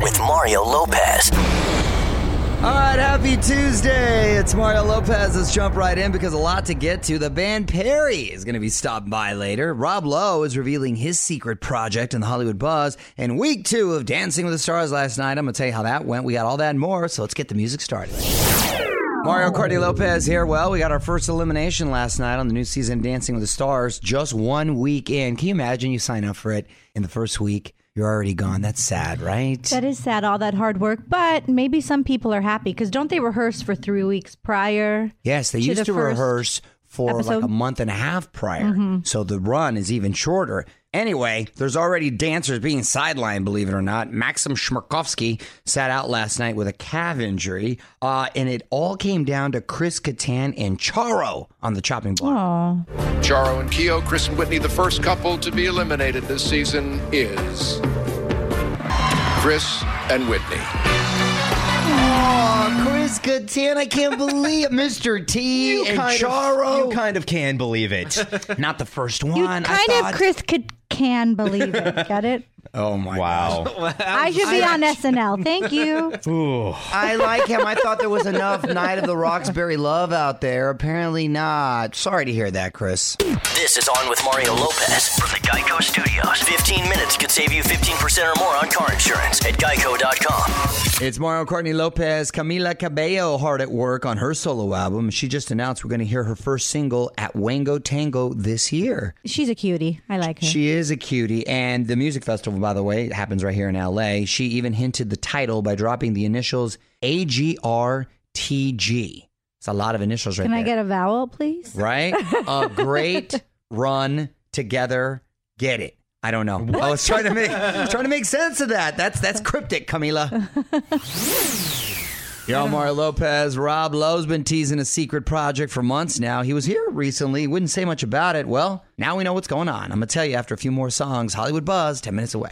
With Mario Lopez. All right, happy Tuesday. It's Mario Lopez. Let's jump right in because a lot to get to. The band Perry is going to be stopping by later. Rob Lowe is revealing his secret project in the Hollywood Buzz. And week two of Dancing with the Stars last night. I'm going to tell you how that went. We got all that and more, so let's get the music started. Mario Courtney Lopez here. Well, we got our first elimination last night on the new season Dancing with the Stars. Just one week in. Can you imagine you sign up for it in the first week? You're already gone. That's sad, right? That is sad, all that hard work. But maybe some people are happy because don't they rehearse for three weeks prior? Yes, they used the to first rehearse for like episode? Mm-hmm. a month and a half prior. So the run is even shorter. Anyway, there's already dancers being sidelined, believe it or not. Maksim Chmerkovskiy sat out last night with a calf injury, uh, and it all came down to Chris Kattan and Charo on the chopping block. Oh, Charo and Keo, Chris and Witney, the first couple to be eliminated this season is Chris and Witney. Oh, Chris Kattan, I can't believe it. Mr. T and kind Charo. Of, you kind of can believe it. not the first one. you I kind thought- of Chris could, can believe it. Get it? Oh my wow. I should be on SNL. Thank you. Ooh. I like him. I thought there was enough Night of the Roxbury love out there. Apparently not. Sorry to hear that, Chris. This is On with Mario Lopez from the Geico Studios. 15 minutes could save you 15% or more on car insurance at geico.com. It's Mario Courtney Lopez. Camila Cabello hard at work on her solo album. She just announced we're going to hear her first single at Wango Tango this year. She's a cutie. I like her. She is a cutie, and the music festival, by the way, it happens right here in LA. She even hinted the title by dropping the initials AGRTG. It's a lot of initials right Can there. Can I get a vowel, please? right? A great run together. Get it? I don't know. I was trying to make trying to make sense of that. That's that's cryptic, Camila. Yo, Mario Lopez. Rob Lowe's been teasing a secret project for months now. He was here recently. Wouldn't say much about it. Well, now we know what's going on. I'm gonna tell you after a few more songs. Hollywood Buzz, ten minutes away.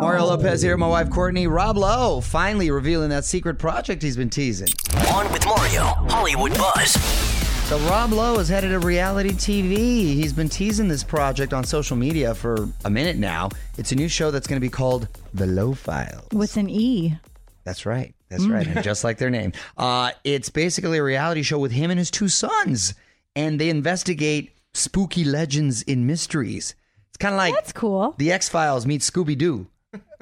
Mario Lopez here, my wife Courtney. Rob Lowe finally revealing that secret project he's been teasing. On with Mario, Hollywood Buzz. So Rob Lowe is headed to reality TV. He's been teasing this project on social media for a minute now. It's a new show that's going to be called The Lowe Files. With an E. That's right. That's right. And just like their name. Uh, it's basically a reality show with him and his two sons, and they investigate spooky legends in mysteries. It's kind of like That's cool. the X Files meets Scooby Doo,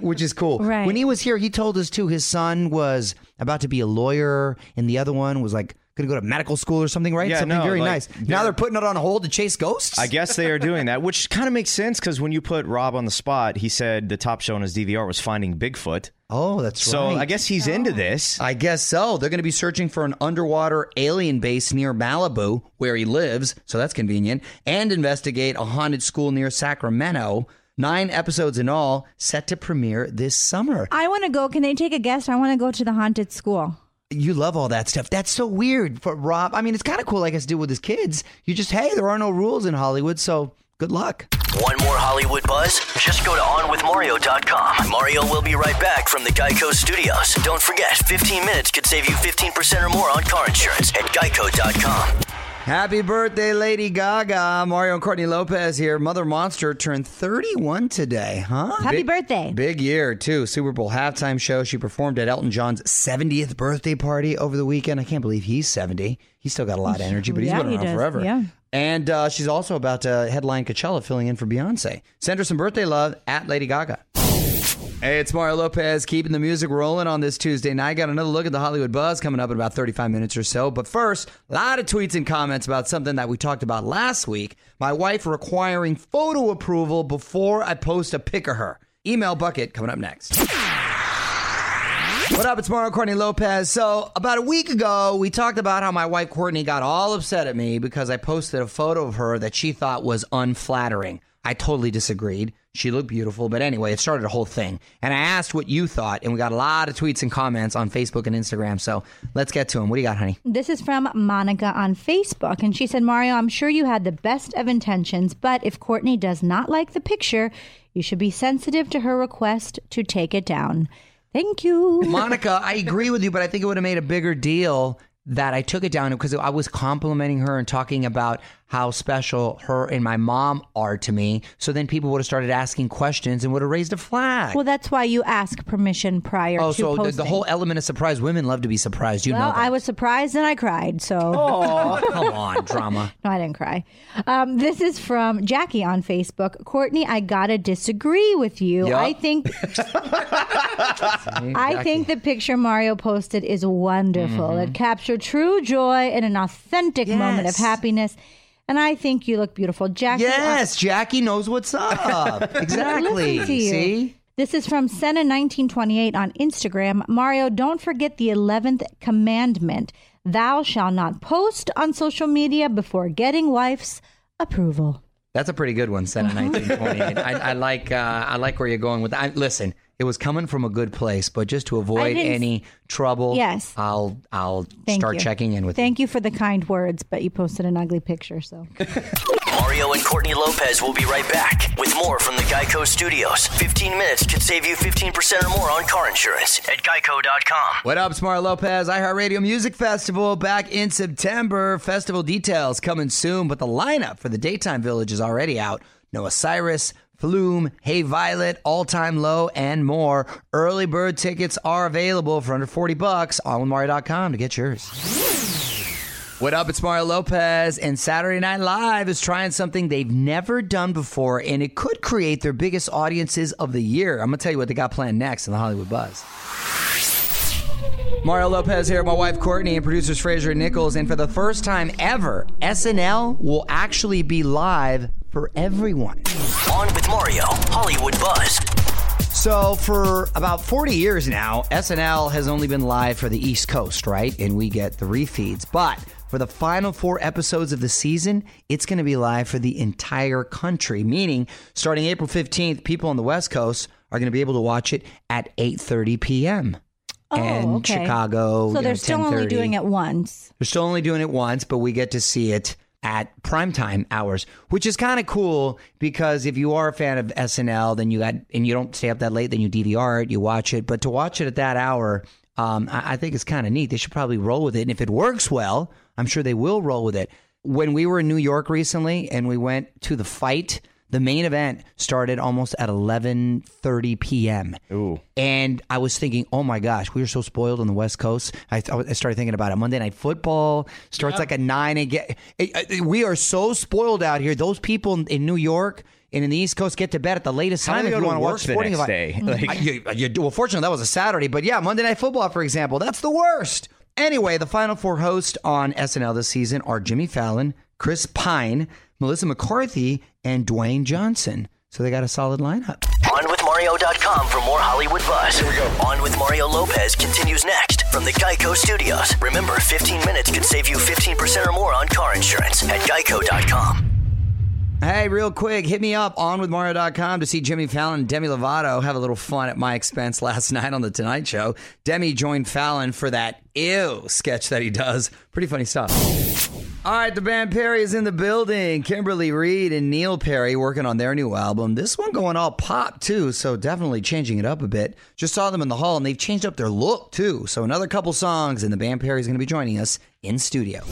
which is cool. Right. When he was here, he told us too his son was about to be a lawyer, and the other one was like going to go to medical school or something, right? Yeah, something no, very like, nice. Now they're- they're putting it on hold to chase ghosts. I guess they are doing that, which kind of makes sense because when you put Rob on the spot, he said the top show on his DVR was finding Bigfoot. Oh, that's So right. I guess he's into this. I guess so. They're going to be searching for an underwater alien base near Malibu, where he lives, so that's convenient, and investigate a haunted school near Sacramento. Nine episodes in all, set to premiere this summer. I want to go. Can they take a guest? I want to go to the haunted school. You love all that stuff. That's so weird for Rob. I mean, it's kind of cool, I guess, to do with his kids. You just, hey, there are no rules in Hollywood, so good luck. Want more Hollywood Buzz? Just go to OnWithMario.com. Mario will be right back from the Geico Studios. Don't forget, 15 minutes could save you 15% or more on car insurance at Geico.com. Happy birthday, Lady Gaga. Mario and Courtney Lopez here. Mother Monster turned 31 today, huh? Happy Big- birthday. Big year, too. Super Bowl halftime show. She performed at Elton John's 70th birthday party over the weekend. I can't believe he's 70. He's still got a lot of energy, but he's Yeah, been around does. forever. Yeah. And uh, she's also about to headline Coachella, filling in for Beyonce. Send her some birthday love at Lady Gaga. Hey, it's Mario Lopez keeping the music rolling on this Tuesday night. Got another look at the Hollywood Buzz coming up in about 35 minutes or so. But first, a lot of tweets and comments about something that we talked about last week. My wife requiring photo approval before I post a pic of her. Email bucket coming up next. What up? It's Mario Courtney Lopez. So, about a week ago, we talked about how my wife Courtney got all upset at me because I posted a photo of her that she thought was unflattering. I totally disagreed. She looked beautiful, but anyway, it started a whole thing. And I asked what you thought, and we got a lot of tweets and comments on Facebook and Instagram. So, let's get to them. What do you got, honey? This is from Monica on Facebook, and she said, Mario, I'm sure you had the best of intentions, but if Courtney does not like the picture, you should be sensitive to her request to take it down. Thank you. Monica, I agree with you, but I think it would have made a bigger deal that I took it down because I was complimenting her and talking about how special her and my mom are to me. So then people would have started asking questions and would have raised a flag. Well, that's why you ask permission prior oh, to so the, posting. the whole element of surprise. Women love to be surprised. You well, know that. I was surprised and I cried. So Oh, come on, drama. no, I didn't cry. Um, this is from Jackie on Facebook. Courtney, I gotta disagree with you. Yup. I think I think the picture Mario posted is wonderful. It captured true joy and an authentic moment of Mm-hmm. Happiness. And I think you look beautiful, Jackie. Yes, Jackie knows what's up. Exactly. See? This is from Senna1928 on Instagram. Mario, don't forget the 11th commandment. Thou shalt not post on social media before getting wife's approval. That's a pretty good one, Uh-huh. 1928. I, I like uh, I like where you're going with that. I, listen, it was coming from a good place, but just to avoid any trouble, Yes. I'll I'll Thank start you. checking in with Thank you for the kind words, but you posted an ugly picture, so. Mario and Courtney Lopez will be right back with more from the Geico Studios. 15 minutes could save you 15% or more on car insurance at geico.com. What up, Smart Lopez? iHeartRadio Music Festival back in September. Festival details coming soon, but the lineup for the Daytime Village is already out. Noah Cyrus, Flume, Hey Violet, All Time Low, and more. Early bird tickets are available for under 40 bucks on Mario.com to get yours. What up? It's Mario Lopez, and Saturday Night Live is trying something they've never done before, and it could create their biggest audiences of the year. I'm gonna tell you what they got planned next in the Hollywood Buzz. Mario Lopez here, my wife Courtney, and producers Fraser and Nichols. And for the first time ever, SNL will actually be live for everyone. On with Mario, Hollywood Buzz. So, for about 40 years now, SNL has only been live for the East Coast, right? And we get the refeeds. But for the final four episodes of the season, it's going to be live for the entire country, meaning starting April 15th, people on the West Coast are going to be able to watch it at 8:30 p.m. Oh, and okay. Chicago, So they're know, still only doing it once. They're still only doing it once, but we get to see it at primetime hours, which is kind of cool because if you are a fan of SNL, then you got and you don't stay up that late, then you DVR it, you watch it. But to watch it at that hour, um, I, I think it's kind of neat. They should probably roll with it, and if it works well, I'm sure they will roll with it. When we were in New York recently and we went to the fight, the main event started almost at 11:30 p.m. Ooh. And I was thinking, oh my gosh, we were so spoiled on the West Coast. I, I started thinking about it. Monday Night Football starts like at nine and get. it- it- we are so spoiled out here. Those people in, in New York and in the East Coast get to bed at the latest How time if you want to work watch sporting next event. day? Mm-hmm. Like- I- you, you, well, fortunately, that was a Saturday, but yeah, Monday Night Football, for example, that's the worst. Anyway, the final four hosts on SNL this season are Jimmy Fallon, Chris Pine, Melissa McCarthy, and Dwayne Johnson. So they got a solid lineup. OnWithMario.com for more Hollywood Buzz. Here we go. On with Mario Lopez continues next from the Geico Studios. Remember, 15 minutes could save you 15% or more on car insurance at geico.com. Hey, real quick, hit me up on with Mario.com to see Jimmy Fallon and Demi Lovato have a little fun at my expense last night on The Tonight Show. Demi joined Fallon for that ew sketch that he does. Pretty funny stuff. All right, the band Perry is in the building. Kimberly Reid and Neil Perry working on their new album. This one going all pop too, so definitely changing it up a bit. Just saw them in the hall and they've changed up their look too. So another couple songs, and the band Perry is going to be joining us in studio.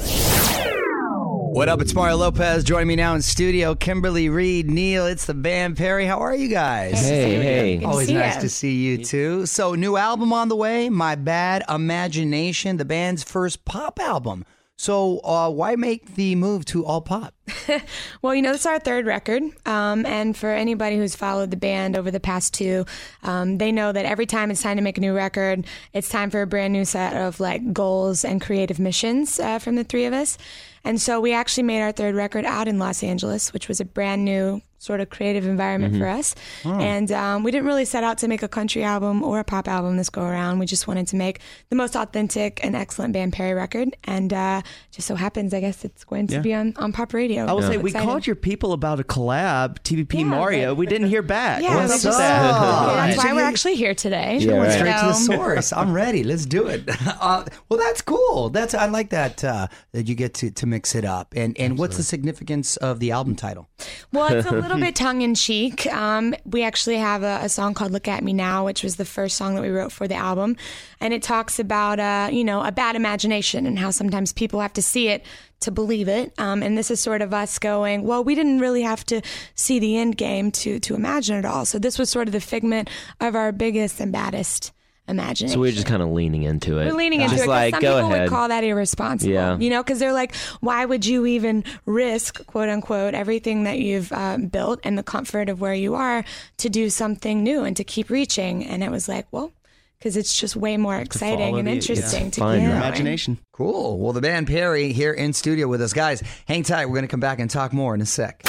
What up? It's Mario Lopez. Joining me now in studio, Kimberly Reid, Neil. It's the band Perry. How are you guys? Hey, hey. to Always nice you. to see you too. So, new album on the way. My Bad Imagination, the band's first pop album. So, uh, why make the move to all pop? Well, you know, this is our third record. Um, and for anybody who's followed the band over the past two, um, they know that every time it's time to make a new record, it's time for a brand new set of like goals and creative missions uh, from the three of us. And so we actually made our third record out in Los Angeles, which was a brand new sort of creative environment for us. And um, we didn't really set out to make a country album or a pop album this go around. We just wanted to make the most authentic and excellent Band Perry record. And uh, just so happens, I guess it's going to be on, on pop radio. I will So say we excited. called your people about a collab, TBP Yeah, Mario. but- we didn't hear back. Yeah, What's up just- that? Yeah, that's why we're actually here today. Went right. straight to the source. I'm ready. Let's do it. Uh, well, that's cool. That's I like that uh, that you get to to remix it up. And and what's the significance of the album title? Well, it's a little bit tongue in cheek. Um, we actually have a, a song called "Look at Me Now," which was the first song that we wrote for the album, and it talks about uh, you know a bad imagination and how sometimes people have to see it to believe it. Um, and this is sort of us going, well, we didn't really have to see the end game to to imagine it all. So this was sort of the figment of our biggest and baddest imagination. So we're just kind of leaning into it. We're leaning into just it. 'cause Like, some go people ahead. would call that irresponsible. Yeah. You know, because they're like, why would you even risk, quote unquote, everything that you've um, built and the comfort of where you are to do something new and to keep reaching? And it was like, well, because it's just way more exciting and the- yeah. interesting to fun, keep right? Imagination. Cool. Well, the band Perry here in studio with us. Guys, hang tight. We're going to come back and talk more in a sec.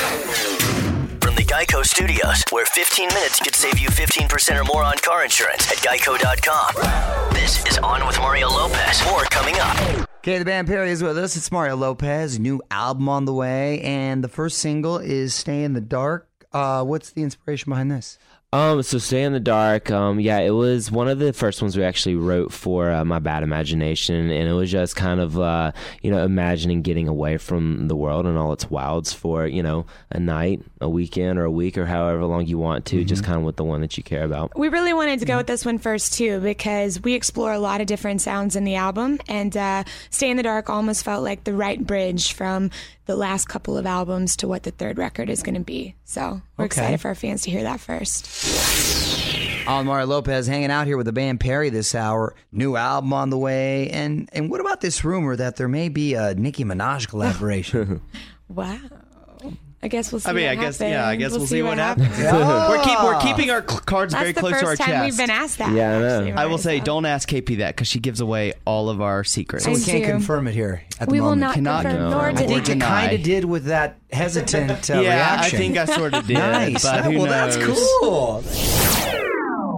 Geico Studios, where 15 minutes could save you 15% or more on car insurance at geico.com. This is On with Mario Lopez. More coming up. Okay, the band Perry is with us. It's Mario Lopez. New album on the way. And the first single is Stay in the Dark. Uh, what's the inspiration behind this? Um, so stay in the dark. Um, yeah, it was one of the first ones we actually wrote for uh, my bad imagination, and it was just kind of uh, you know imagining getting away from the world and all its wilds for you know a night, a weekend, or a week, or however long you want to. Just kind of with the one that you care about. We really wanted to go with this one first too because we explore a lot of different sounds in the album, and uh, "Stay in the Dark" almost felt like the right bridge from the last couple of albums to what the third record is going to be. So we're Okay. excited for our fans to hear that first. I'm Mario Lopez hanging out here with the band Perry this hour. New album on the way. And and what about this rumor that there may be a Nicki Minaj collaboration? Wow. I guess we'll see. I mean, what I guess yeah. I guess we'll, see, what happens. Oh. we're keep we're keeping our cl- cards That's very close to our chest. That's the first time chest. we've been asked that. Yeah, I know. actually, I will say, so. don't ask KP that because she gives away all of our secrets. so we can't confirm it here at the We will moment. not Cannot confirm confirm. nor I I think you kind of did with that hesitant uh, yeah, reaction. I think I sort of did. nice. But who well, knows? that's cool.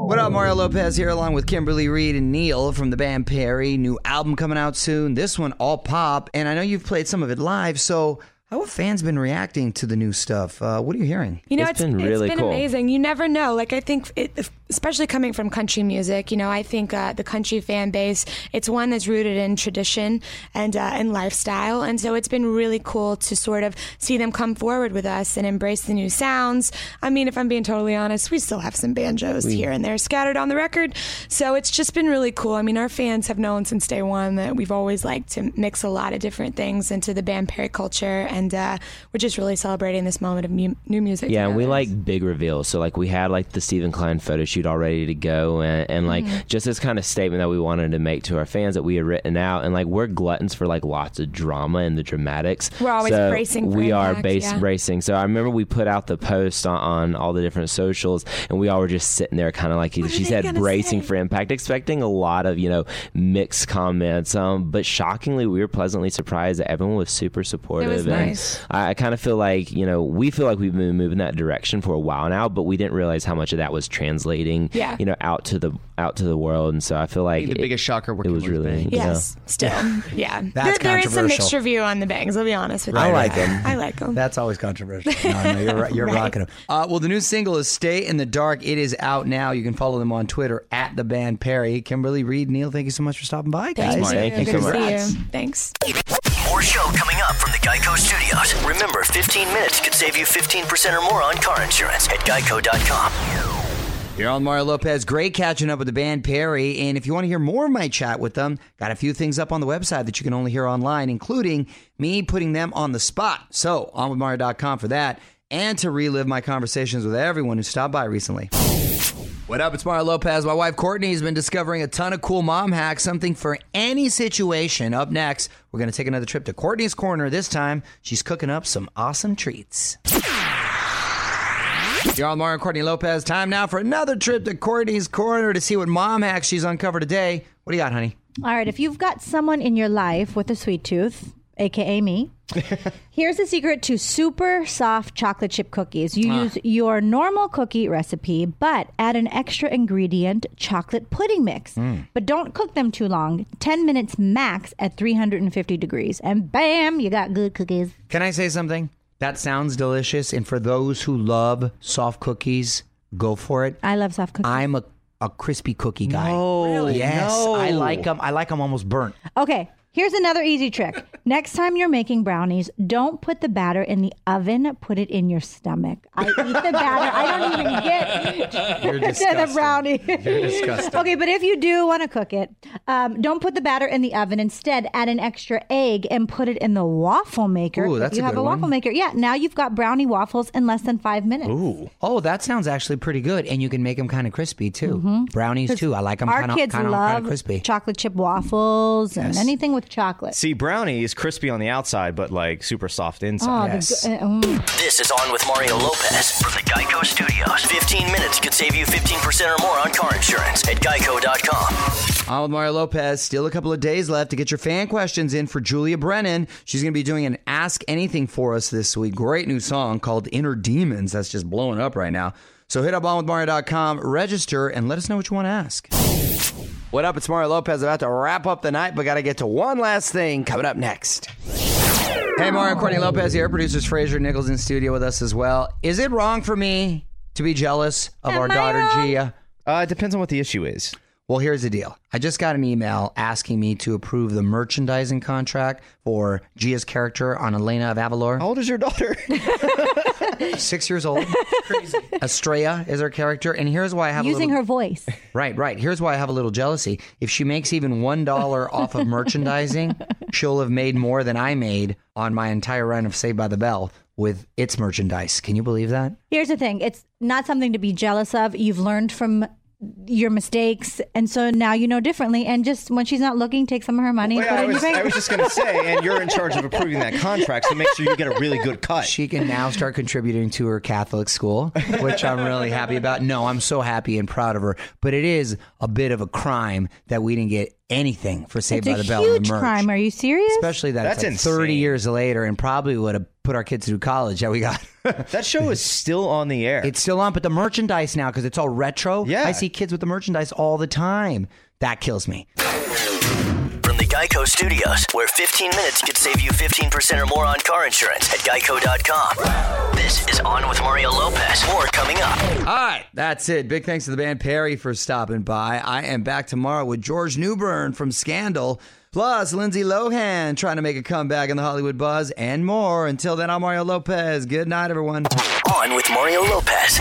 What up, Mario Lopez here, along with Kimberly Reid and Neil from the band Perry. New album coming out soon. This one all pop, and I know you've played some of it live. So, how have fans been reacting to the new stuff? Uh, what are you hearing? You know, It's it's been really it's been cool. amazing. You never know. Like I think, it, especially coming from country music, you know, I think uh, the country fan base, it's one that's rooted in tradition and uh, and lifestyle, and so it's been really cool to sort of see them come forward with us and embrace the new sounds. I mean, if I'm being totally honest, we still have some banjos here and there scattered on the record, so it's just been really cool. I mean, our fans have known since day one that we've always liked to mix a lot of different things into the band Perry culture, and uh, we're just really celebrating this moment of new, new music. Yeah, and we like big reveals. So like we had like the Steven Klein photo shoot all ready to go, and, and like Mm-hmm. just this kind of statement that we wanted to make to our fans that we had written out, and like we're gluttons for like lots of drama and the dramatics. We're always So bracing for we are base yeah. bracing. So I remember we put out the post on, on all the different socials, and we all were just sitting there, kind of like What she said, bracing say? for impact, expecting a lot of you know mixed comments. Um, but shockingly, we were pleasantly surprised that everyone was super supportive. and nice. I, I kind of feel like you know we feel like we've been moving that direction for a while now, but we didn't realize how much of that was translating, Yeah. you know, out to the out to the world. And so I feel like the it- biggest shocker It was with really bangs. you know, Yes, still, yeah. That's there, there is some controversial. mixed review on the bangs. I'll be honest with you. I like them. I like them. That's always controversial. No, no, you're. You're Right. rocking them. Uh, well, the new single is "Stay in the Dark." It is out now. You can follow them on Twitter at the band Perry. Kimberly Reid, Neil, thank you so much for stopping by, guys. Thanks, Thank you Good so to see you. Thanks. More show coming up from the Geico Studios. Remember, 15 minutes could save you 15% or more on car insurance at geico.com. You're on Mario Lopez. Great catching up with the band Perry. And if you want to hear more of my chat with them, got a few things up on the website that you can only hear online, including me putting them on the spot. So, onwithmario.com for that and to relive my conversations with everyone who stopped by recently. What up? It's Mario Lopez. My wife Courtney has been discovering a ton of cool mom hacks, something for any situation. Up next, we're going to take another trip to Courtney's Corner. This time, she's cooking up some awesome treats. You're on Mario and Courtney Lopez. Time now for another trip to Courtney's Corner to see what mom hacks she's uncovered today. What do you got, honey? All right, if you've got someone in your life with a sweet tooth, aka me, here's the secret to super soft chocolate chip cookies. You ah. use your normal cookie recipe, but add an extra ingredient, chocolate pudding mix. Hmm. But don't cook them too long 10 minutes max at 350 degrees. And bam, you got good cookies. Can I say something? That sounds delicious. And for those who love soft cookies, go for it. I love soft cookies. I'm a, a crispy cookie guy. No, Yes, no. I like them. I like them almost burnt. Okay, Here's another easy trick. Next time you're making brownies, don't put the batter in the oven. Put it in your stomach. I eat the batter. I don't even get You're to the brownie. You're disgusting. Okay, but if you do want to cook it, um, don't put the batter in the oven. Instead, add an extra egg and put it in the waffle maker. Ooh, If that's you a have a waffle one. maker. Yeah, now you've got brownie waffles in less than five minutes. Ooh. Oh, that sounds actually pretty good, and you can make them kind of crispy too. Brownies too. I like them kind of kind of love crispy. chocolate chip waffles and anything with chocolate. See, brownie is crispy on the outside, but like super soft inside. Oh, Yes. the, uh, mm. This is On with Mario Lopez from the Geico Studios. 15 minutes could save you 15% or more on car insurance at geico.com. On with Mario Lopez. Still a couple of days left to get your fan questions in for Julia Brennan. She's going to be doing an Ask Anything for us this week. Great new song called Inner Demons. That's just blowing up right now. So hit up onwithmario.com, register, and let us know what you want to ask. What up? It's Mario Lopez. About to wrap up the night, but got to get to one last thing coming up next. Hey, Mario Courtney Lopez here. Producers Fraser Nichols in studio with us as well. Is it wrong for me to be jealous of Am our I daughter wrong? Gia? Uh, it depends on what the issue is. Well, here's the deal. I just got an email asking me to approve the merchandising contract for Gia's character on Elena of Avalor. How old is your daughter? Six years old. Crazy. Estrella is her character, and here's why I have a using little, her voice. Right, right. Here's why I have a little jealousy. If she makes even one dollar off of merchandising, she'll have made more than I made on my entire run of Saved by the Bell with its merchandise. Can you believe that? Here's the thing it's not something to be jealous of. You've learned from your mistakes, and so now you know differently. And just when she's not looking, take some of her money Well, put I, was. I was just going to say, and you're in charge of approving that contract, so make sure you get a really good cut. She can now start contributing to her Catholic school, which I'm really happy about. No, I'm so happy and proud of her. But it is a bit of a crime that we didn't get anything for Saved it's by the Bell. in huge the merch. crime. Are you serious? Especially that That's it's like 30 years later and probably would have put our kids through college that we got. That show is still on the air. it's still on, but the merchandise now, because it's all retro. Yeah. I see kids with the merchandise all the time. That kills me. Geico Studios, where 15 minutes could save you 15% or more on car insurance at geico.com. This is On with Mario Lopez. More coming up. All right, that's it. Big thanks to the band Perry for stopping by. I am back tomorrow with George Newbern from Scandal, plus Lindsay Lohan trying to make a comeback in the Hollywood buzz, and more. Until then, I'm Mario Lopez. Good night, everyone. On with Mario Lopez.